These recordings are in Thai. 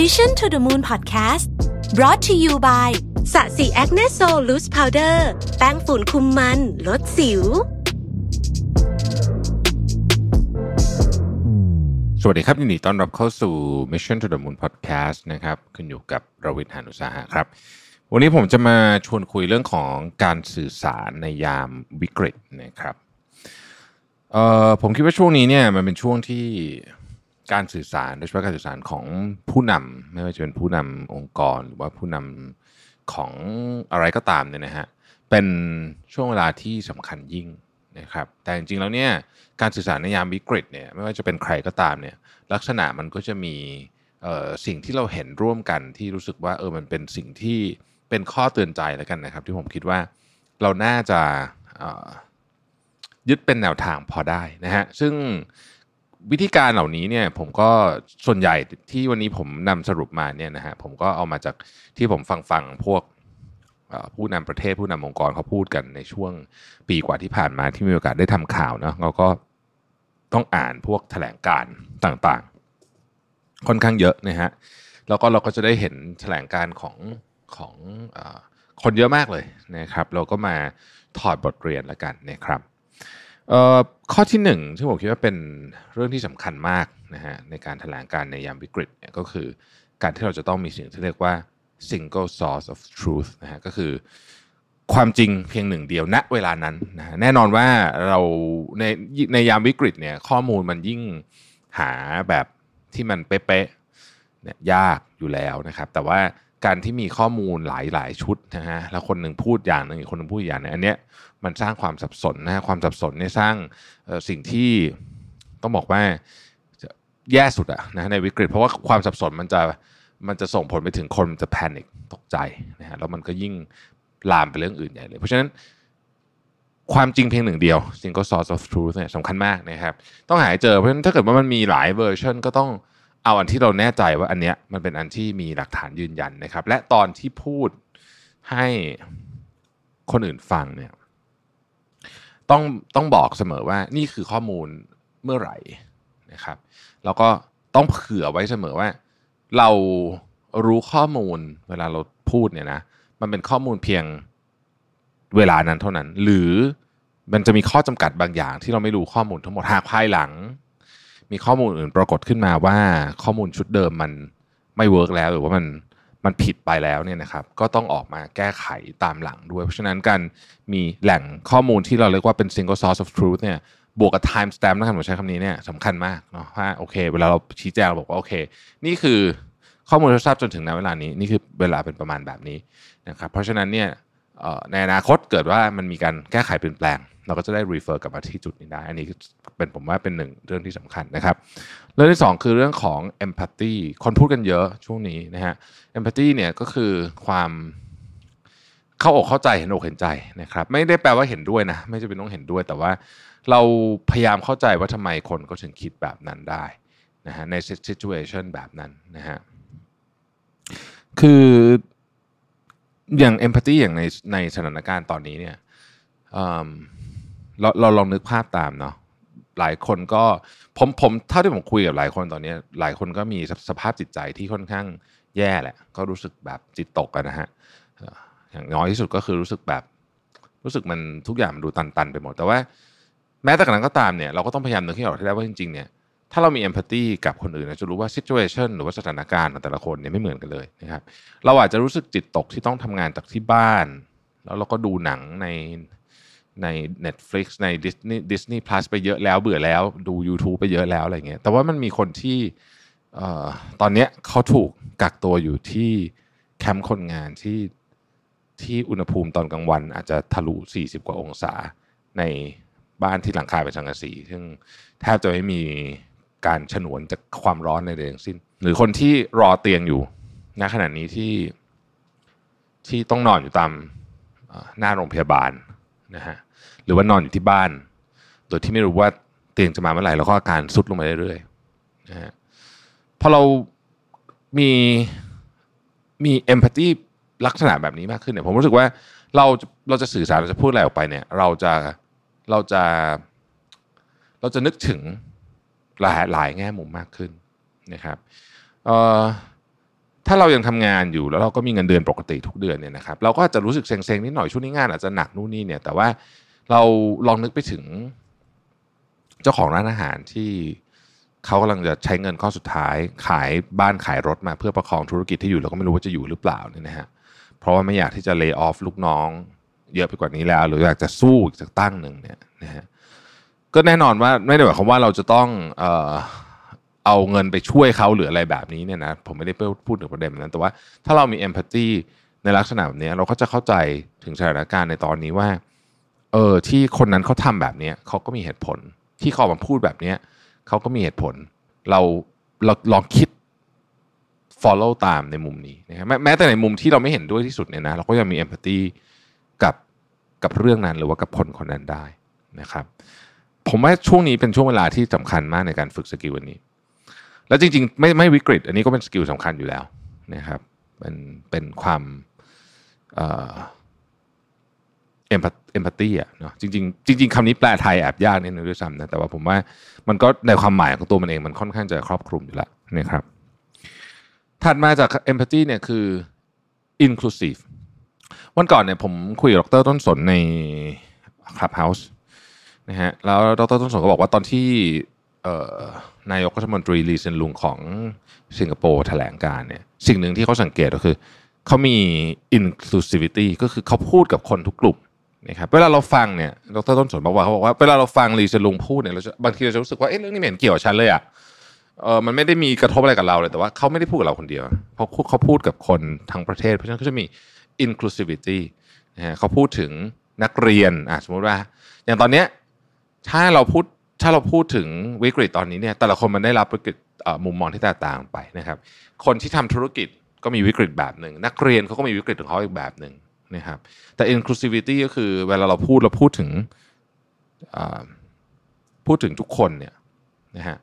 Mission to the Moon Podcast brought to you by Sasi Acne Sol Loose Powder แป้งฝุ่นคุมมัน ลดสิว สวัสดีครับยินดีต้อนรับเข้าสู่ Mission to the Moon Podcast นะครับคุณอยู่กับรวิศ หาญอุตสาหะครับ วันนี้ผมจะมาชวนคุยเรื่องของการสื่อสารในยามวิกฤตนะครับเอ่อผมคิดว่าช่วงนี้เนี่ยมันเป็นช่วงที่ การสื่อสารโดยเฉพาะการสื่อสารของผู้นำไม่ว่าจะเป็นผู้นำองค์กรหรือว่าผู้นำของอะไรก็ตามเนี่ยนะฮะเป็นช่วงเวลาที่สำคัญยิ่งนะครับแต่จริงๆแล้วเนี่ยการสื่อสารในยามวิกฤตเนี่ยไม่ว่าจะเป็นใครก็ตามเนี่ยลักษณะมันก็จะมีสิ่งที่เราเห็นร่วมกันที่รู้สึกว่าเออมันเป็นสิ่งที่เป็นข้อเตือนใจแล้วกันนะครับ ที่ผมคิดว่าเราน่าจะยึดเป็นแนวทางพอได้นะฮะซึ่ง วิธีการเหล่านี้เนี่ยผมก็ส่วนใหญ่ที่วันนี้ผมนำสรุปมาเนี่ยนะฮะผมก็เอามาจากที่ผมฟังฟังพวกผู้นำประเทศผู้นำองค์กรเขาพูดกันในช่วงปีกว่าที่ผ่านมาที่มีโอกาสได้ทำข่าวเนาะเราก็ต้องอ่านพวกแถลงการต่างๆ ค่อนข้างเยอะนะฮะแล้วก็เราก็จะได้เห็นแถลงการของของอคนเยอะมากเลยนะครับ เราก็มาถอดบทเรียนแล้วกันนะครับ ข้อที่หนึ่งที่ผมคิดว่าเป็นเรื่องที่สำคัญมากนะฮะในการแถลงการในยามวิกฤตเนี่ยก็คือการที่เราจะต้องมีสิ่งที่เรียกว่า single source of truth นะฮะก็คือความจริงเพียงหนึ่งเดียวณเวลานั้นนะฮะแน่นอนว่าเราในในยามวิกฤตเนี่ยข้อมูลมันยิ่งหาแบบที่มันเป๊ะๆเนี่ยยากอยู่แล้วนะครับ แต่ว่าการที่มีข้อมูลหลายๆชุดนะฮะแล้วคนหนึ่งพูดอย่างหนึ่งอีกคนหนึ่งพูดอย่างนึงอันเนี้ย มันสร้างความสับสนนะฮะความสับสนเนี่ยสร้างสิ่งที่ต้องบอกว่าจะแย่สุดอะนะในวิกฤต เพราะว่าความสับสนมันจะมันจะส่งผลไปถึงคนมันจะแพนิคตกใจนะฮะแล้วมันก็ยิ่งลามไปเรื่องอื่นใหญ่เลย เพราะฉะนั้นความจริงเพียงหนึ่งเดียว single source of truth เนี่ยสำคัญมากนะครับ ต้องหาให้เจอเพราะฉะนั้นถ้าเกิดว่ามันมีหลายเวอร์ชันก็ต้องเอาอันที่เราแน่ใจว่าอันเนี้ยมันเป็นอันที่มีหลักฐานยืนยันนะครับ และตอนที่พูดให้คนอื่นฟังเนี่ย ต้องต้องบอกเสมอว่านี่คือข้อมูลเมื่อไหร่นะครับ แล้วก็ต้องเผื่อไว้เสมอว่า เรารู้ข้อมูลเวลาเราพูดเนี่ยนะมันเป็นข้อมูลเพียงเวลานั้นเท่านั้น หรือมันจะมีข้อจำกัดบางอย่าง ที่เราไม่รู้ข้อมูลทั้งหมดหากภายหลัง มีข้อมูลอื่นปรากฏขึ้นมาว่าข้อมูลชุดเดิมมันไม่เวิร์กแล้วหรือว่ามัน มันผิดไปแล้วเนี่ยนะครับก็ต้องออกมาแก้ไขตามหลังด้วย เพราะฉะนั้นการมีแหล่งข้อมูลที่เราเรียกว่าเป็น single source of truth เนี่ยบวกกับ time stamp นะครับผมใช้คำนี้เนี่ยสำคัญมากเนาะว่าโอเค เวลาเราชี้แจงเราบอกว่าโอเค นี่คือข้อมูลที่ทราบจนถึงณเวลานี้ นี่คือเวลาเป็นประมาณแบบนี้นะครับเพราะฉะนั้นเนี่ย ในอนาคตเกิดว่ามันมีการแก้ไขเปลี่ยนแปลง เราก็จะได้ refer กลับมาที่จุดนี้ได้ อันนี้เป็นผมว่าเป็นหนึ่งเรื่องที่สำคัญนะครับ เรื่องที่สองคือเรื่องของ empathy คนพูดกันเยอะช่วงนี้นะฮะ empathy เนี่ยก็คือความเข้าอกเข้าใจเห็นอกเห็นใจนะครับ ไม่ได้แปลว่าเห็นด้วยนะ ไม่จำเป็นต้องเห็นด้วย แต่ว่าเราพยายามเข้าใจว่าทำไมคนก็ถึงคิดแบบนั้นได้นะฮะใน situation แบบนั้นนะฮะคือ อย่าง empathy อย่างในในสถานการณ์ตอนนี้เนี่ยเเราเราลองนึกภาพตามเนาะหลายคนก็ผมผมเท่าที่ผมคุยกับหลายคนตอนนี้ หลายคนก็มีสสภาพจิตใจที่ค่อนข้างแย่แหละ ก็รู้สึกแบบจิตตกกันนะฮะเอ่ออย่างน้อยที่สุดก็คือรู้สึกแบบ รู้สึกมันทุกอย่างมันดูตันๆไปหมด แต่ว่า แม้แต่กระนั้นก็ตามเนี่ยเราก็ต้องพยายามนึกให้ออกให้ได้ว่าจริงๆเนี่ย ถ้าเรามี empathy กับคนอื่นเราจะรู้ว่า situation หรือว่าสถานการณ์ของแต่ละคนเนี่ยไม่เหมือนกันเลยนะครับ เราอาจจะรู้สึกจิตตกที่ต้องทำงานจากที่บ้าน แล้วเราก็ดูหนังในใน Netflix ใน Disney Disney Plus ไปเยอะแล้วเบื่อแล้วดู YouTube ไปเยอะแล้วอะไรเงี้ยแต่ว่ามันมีคนที่เอ่อตอนเนี้ยเขาถูกกักตัวอยู่ที่แคมป์คนงานที่ที่อุณหภูมิตอนกลางวัน อาจจะทะลุ 40 กว่าองศาในบ้านที่หลังคาเป็นสังกะสี ซึ่งแทบจะไม่มี การฉนวนจากความร้อนในใดทั้งสิ้น หรือคนที่รอเตียงอยู่ณขณะนี้ที่ที่ต้องนอนอยู่ตามหน้าโรงพยาบาลนะฮะหรือว่านอนอยู่ที่บ้าน โดยที่ไม่รู้ว่าเตียงจะมาเมื่อไหร่แล้วก็อาการซุดลงมาเรื่อยๆนะฮะพอเรามีมีเอมพัตตีลักษณะแบบนี้มากขึ้นเนี่ยผมรู้สึกว่าเราเราจะสื่อสารเราจะพูดอะไรออกไปเนี่ย เราจะเราจะเราจะนึกถึง หลายหลายแง่มุมมากขึ้นนะครับถ้าเรายังทำงานอยู่แล้วเราก็มีเงินเดือนปกติทุกเดือนเนี่ยนะครับเราก็อาจจะรู้สึกเซ็งๆนิดหน่อยช่วงนี้งานอาจจะหนักนู่นนี่เนี่ย แต่ว่าเราลองนึกไปถึง เจ้าของร้านอาหารที่เขากำลังจะใช้เงินข้อสุดท้าย ขายบ้านขายรถมาเพื่อประคองธุรกิจที่อยู่แล้วก็ไม่รู้ว่าจะอยู่หรือเปล่าเนี่ยนะฮะเพราะว่าไม่อยากที่จะเลิกออฟลูกน้อง เยอะไปกว่านี้แล้ว หรืออยากจะสู้อีกสักตั้งหนึ่งเนี่ยนะฮะ ก็แน่นอนว่าไม่ได้หมายความว่าเราจะต้องเอ่อเอาเงินไปช่วยเขาหรืออะไรแบบนี้เนี่ยนะผมไม่ได้พูดถึงประเด็นนั้น แต่ว่าถ้าเรามีเอมพัตตีในลักษณะแบบนี้เราก็จะเข้าใจถึงสถานการณ์ในตอนนี้ว่าเออที่คนนั้นเขาทำแบบนี้เขาก็มีเหตุผล ที่เขาออกมาพูดแบบนี้เขาก็มีเหตุผล เราเราลองคิด follow ตามในมุมนี้นะครับแม้แต่ในมุมที่เราไม่เห็นด้วยที่สุดเนี่ยนะเราก็ยังมี empathy กับกับเรื่องนั้นหรือว่ากับคนคนนั้นได้นะครับ ผมว่าช่วงนี้เป็นช่วงเวลาที่สำคัญมากในการฝึก skill อันนี้ แล้วจริง ๆ ไม่ไม่วิกฤต อันนี้ก็เป็น skill สำคัญอยู่แล้วนะครับเป็นเป็นความเอ่อempathy อะเนาะจริงๆจริงๆคำนี้แปลไทยแอบยากนิดนึงด้วยซ้ำนะแต่ว่าผมว่ามันก็ในความหมายของตัวมันเองมันค่อนข้างจะครอบคลุมอยู่แล้วนะครับ ถัดมาจาก empathy เนี่ยคือ inclusive วันก่อนเนี่ยผมคุยกับดรต้นสนใน Clubhouse นะฮะแล้วดรต้นสนก็บอกว่าตอนที่นายกรัฐมนตรีลีเซียนลุงของสิงคโปร์แถลงการณ์เนี่ยสิ่งหนึ่งที่เขาสังเกตก็คือ เขามี inclusivity ก็คือเขาพูดกับคนทุกกลุ่มนะครับเวลาเราฟังเนี่ยดรต้นสนบอกว่าเขาบอกว่าเวลาเราฟังลีเซนลุงพูดเนี่ยเราจะบางทีเราจะรู้สึกว่าเอ๊ะเรื่องนี้ไม่เห็นเกี่ยวกับฉันเลยอะเออมันไม่ได้มีกระทบอะไรกับเราเลยแต่ว่าเขาไม่ได้พูดกับเราคนเดียวเพราะเขาพูดกับคนทั้งประเทศ เพราะฉะนั้นเขาจะมี inclusivity นะฮะเขาพูดถึงนักเรียนอะสมมติว่า อย่างตอนเนี้ย ถ้าเราพูดถ้าเราพูดถึงวิกฤตตอนนี้เนี่ยแต่ละคนมันได้รับวิกฤตมุมมองที่แตกต่างไปนะครับ คนที่ทำธุรกิจก็มีวิกฤตแบบหนึ่งนักเรียนเขาก็มีวิกฤตของเขาอีกแบบหนึ่งนะครับ แต่ inclusivity ก็คือเวลาเราพูดเราพูดถึงพูดถึงทุกคนเนี่ยนะฮะ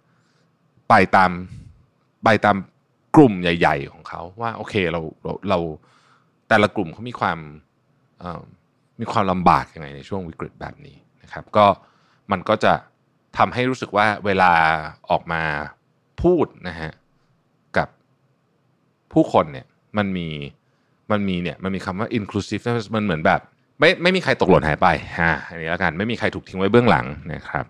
ไปตามไปตามกลุ่มใหญ่ ๆ ของเขาว่าโอเคเราเราเราแต่ละกลุ่มเขามีความมีความลำบากยังไงในช่วงวิกฤตแบบนี้นะครับ ก็ มันก็จะทำให้รู้สึกว่าเวลาออกมาพูดนะฮะกับผู้คนเนี่ยมันมีมันมีเนี่ยมันมีคำว่า inclusive มันเหมือนแบบ ไม่ไม่มีใครตกหล่นหายไปฮะอันนี้แล้วกันไม่มีใครถูกทิ้งไว้เบื้องหลังนะครับ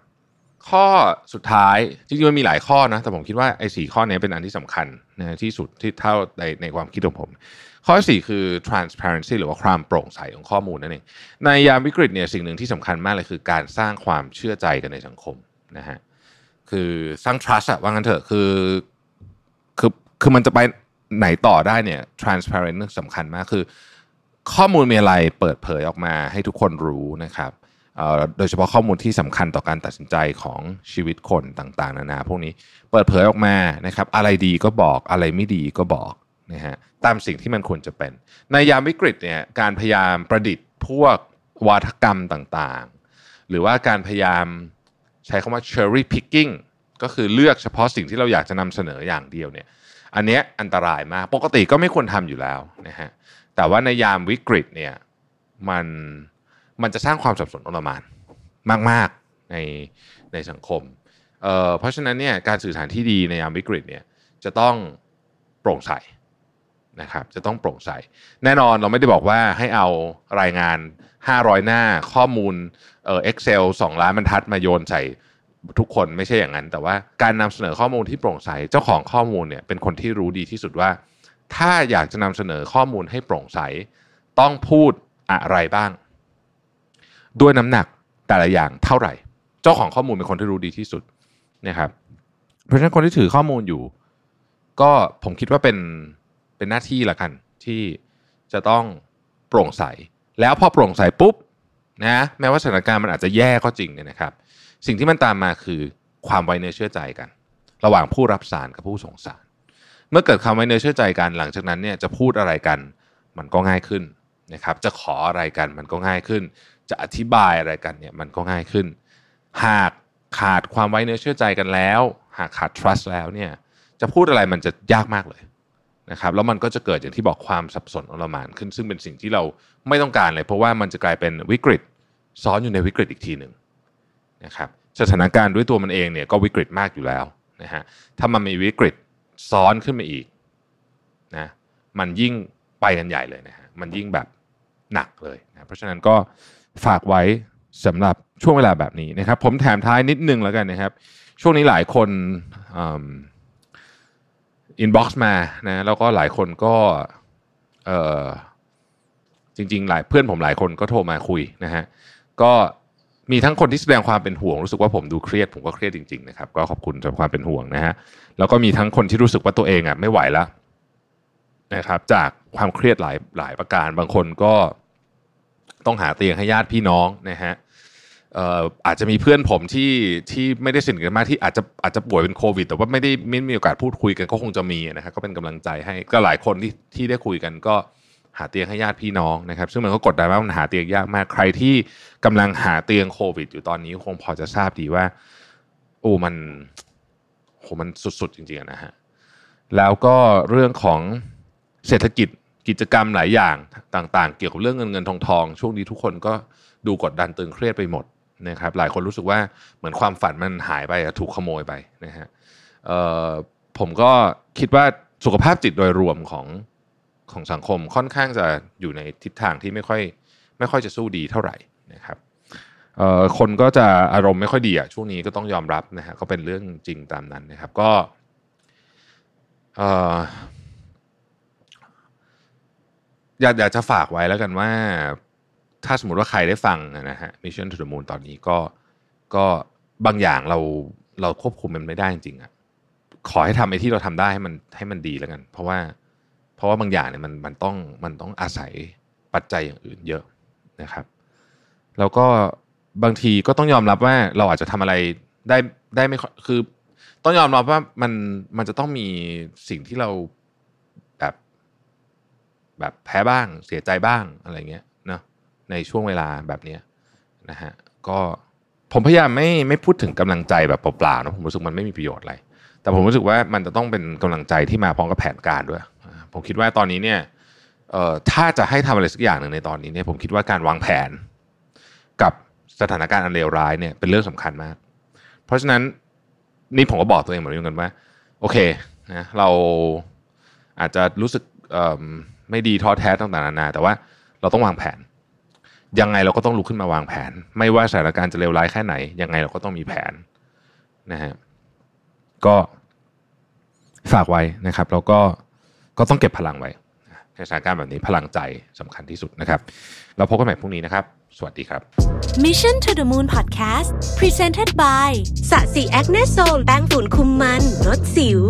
ข้อสุดท้ายจริงๆมันมีหลายข้อนะแต่ผมคิดว่าไอ้สี่ข้อนี้เป็นอันที่สำคัญนะที่สุดที่เท่าในในความคิดของผม ข้อสี่คือ transparency หรือว่าความโปร่งใสของข้อมูลนั่นเองในยามวิกฤตเนี่ยสิ่งหนึ่งที่สำคัญมากเลยคือการสร้างความเชื่อใจกันในสังคมนะฮะคือสร้าง trust อะว่างั้นเถอะคือคือคือมันจะไปไหนต่อได้เนี่ย transparent สำคัญมากคือ ข้อมูลมีอะไรเปิดเผยออกมาให้ทุกคนรู้นะครับโดยเฉพาะข้อมูลที่สำคัญต่อการตัดสินใจของชีวิตคนต่างๆ นานาพวกนี้เปิดเผยออกมานะครับ อะไรดีก็บอกอะไรไม่ดีก็บอก นะฮะตามสิ่งที่มันควรจะเป็น ในยามวิกฤตเนี่ยการพยายามประดิษฐ์พวกวาทกรรมต่างๆ หรือว่าการพยายามใช้คำว่า cherry picking ก็คือเลือกเฉพาะสิ่งที่เราอยากจะนำเสนออย่างเดียวเนี่ยอันนี้อันตรายมากปกติก็ไม่ควรทำอยู่แล้วนะฮะแต่ว่าในยามวิกฤตเนี่ยมันมันจะสร้างความสับสนอนลมานมาก ๆในในสังคมเเพราะฉะนั้นเนี่ยการสื่อสารที่ดีในยามวิกฤตเนี่ยจะต้องโปร่งใส นะครับจะต้องโปร่งใส แน่นอนเราไม่ได้บอกว่าให้เอารายงาน 500 หน้าข้อมูลเอ่อ Excel 2ล้านบรรทัดมาโยนใส่ทุกคนไม่ใช่อย่างนั้น แต่ว่าการนำเสนอข้อมูลที่โปร่งใส เจ้าของข้อมูลเนี่ยเป็นคนที่รู้ดีที่สุดว่า ถ้าอยากจะนำเสนอข้อมูลให้โปร่งใส ต้องพูดอะไรบ้าง ด้วยน้ำหนักแต่ละอย่างเท่าไหร่ เจ้าของข้อมูลเป็นคนที่รู้ดีที่สุดนะครับ เพราะฉะนั้นคนที่ถือข้อมูลอยู่ ก็ผมคิดว่าเป็น เป็นหน้าที่ละกันที่จะต้องโปร่งใส แล้วพอโปร่งใสปุ๊บนะแม้ว่าสถานการณ์มันอาจจะแย่ก็จริงเนี่ยนะครับ สิ่งที่มันตามมาคือความไว้เนื้อเชื่อใจกัน ระหว่างผู้รับสารกับผู้ส่งสาร เมื่อเกิดความไว้เนื้อเชื่อใจกันหลังจากนั้นเนี่ยจะพูดอะไรกันมันก็ง่ายขึ้นนะครับ จะขออะไรกันมันก็ง่ายขึ้น จะอธิบายอะไรกันเนี่ยมันก็ง่ายขึ้น หากขาดความไว้เนื้อเชื่อใจกันแล้ว หากขาด trust แล้วเนี่ยจะพูดอะไรมันจะยากมากเลย นะครับแล้วมันก็จะเกิดอย่างที่บอกความสับสนอลหม่านขึ้น ซึ่งเป็นสิ่งที่เราไม่ต้องการเลย เพราะว่ามันจะกลายเป็นวิกฤตซ้อนอยู่ในวิกฤตอีกทีหนึ่งนะครับสถานการณ์ด้วยตัวมันเองเนี่ยก็วิกฤตมากอยู่แล้วนะฮะถ้ามันมีวิกฤตซ้อนขึ้นมาอีกนะมันยิ่งไปกันใหญ่เลยนะฮะมันยิ่งแบบหนักเลยนะเพราะฉะนั้นก็ฝากไว้สำหรับช่วงเวลาแบบนี้นะครับ ผมแถมท้ายนิดนึงแล้วกันนะครับ ช่วงนี้หลายคน อินบ็อกซ์มานะแล้วก็หลายคนก็เออจริง ๆ หลายเพื่อนผมหลายคนก็โทรมาคุยนะฮะก็มีทั้งคนที่แสดงความเป็นห่วงรู้สึกว่าผมดูเครียดผมก็เครียดจริงๆนะครับก็ขอบคุณสำหรับความเป็นห่วงนะฮะแล้วก็มีทั้งคนที่รู้สึกว่าตัวเองอะไม่ไหวแล้วนะครับจากความเครียดหลายหลายประการบางคนก็ต้องหาเตียงให้ญาติพี่น้องนะฮะ อาจจะมีเพื่อนผมที่ที่ไม่ได้สนิทกันมากที่อาจจะอาจจะป่วยเป็นโควิด แต่ว่าไม่ได้ไม่มีโอกาสพูดคุยกันก็คงจะมีนะครับก็เป็นกำลังใจให้ก็หลายคนที่ที่ได้คุยกันก็หาเตียงให้ญาติพี่น้องนะครับ ซึ่งมันก็กดดันมากมันหาเตียงยากมากใครที่กำลังหาเตียงโควิด อยู่ตอนนี้คงพอจะทราบดีว่า โอ้มันโหมันสุดๆจริงๆนะฮะแล้วก็เรื่องของเศรษฐกิจกิจกรรมหลายอย่างต่าง ๆ เกี่ยวกับเรื่องเงินเงินทองทองช่วงนี้ทุกคนก็ดูกดดันตึงเครียดไปหมด นะครับหลายคนรู้สึกว่าเหมือนความฝันมันหายไปถูกขโมยไปนะฮะผมก็คิดว่าสุขภาพจิตโดยรวมของของสังคมค่อนข้างจะอยู่ในทิศทางที่ไม่ค่อยไม่ค่อยจะสู้ดีเท่าไหร่นะครับคนก็จะอารมณ์ไม่ค่อยดีอะช่วงนี้ก็ต้องยอมรับนะฮะก็เป็นเรื่องจริงตามนั้นนะครับก็อยากอยากจะฝากไว้แล้วกันว่า ถ้าสมมติว่าใครได้ฟังนะฮะ Mission to the Moon ตอนนี้ก็ก็บางอย่างเราเราควบคุมมันไม่ได้จริงๆอะขอให้ทำไอ้ที่เราทำได้ให้มันให้มันดีแล้วกัน เพราะว่าเพราะว่าบางอย่างเนี่ยมันมันต้องมันต้องอาศัยปัจจัยอย่างอื่นเยอะนะครับ แล้วก็บางทีก็ต้องยอมรับว่าเราอาจจะทำอะไรได้ได้ไม่คือ ต้องยอมรับว่ามันมันจะต้องมีสิ่งที่เราแบบ แบบแพ้บ้างเสียใจบ้างอะไรเงี้ย ในช่วงเวลาแบบนี้นะฮะก็ผมพยายามไม่ไม่พูดถึงกำลังใจแบบเปล่าๆนะผมรู้สึกมันไม่มีประโยชน์อะไร แต่ผมรู้สึกว่ามันจะต้องเป็นกำลังใจที่มาพร้อมกับแผนการด้วย ผมคิดว่าตอนนี้เนี่ยถ้าจะให้ทำอะไรสักอย่างหนึ่งในตอนนี้เนี่ยผมคิดว่าการวางแผนกับสถานการณ์อันเลวร้ายเนี่ยเป็นเรื่องสำคัญมาก เพราะฉะนั้นนี่ผมก็บอกตัวเองเหมือนกันว่า โอเคนะเราอาจจะรู้สึกไม่ดีท้อแท้ต่างๆนานาแต่ว่าเราต้องวางแผน ยังไงเราก็ต้องลุกขึ้นมาวางแผน ไม่ว่าสถานการณ์จะเลวร้ายแค่ไหน ยังไงเราก็ต้องมีแผนนะฮะก็ฝากไว้นะครับ แล้วก็ก็ต้องเก็บพลังไว้ในสถานการณ์แบบนี้พลังใจสำคัญที่สุดนะครับ เราพบกันใหม่พรุ่งนี้นะครับ สวัสดีครับ Mission to the Moon Podcast Presented by สะสีแอคเนโซลแป้งฝุ่นคุมมันลดสิว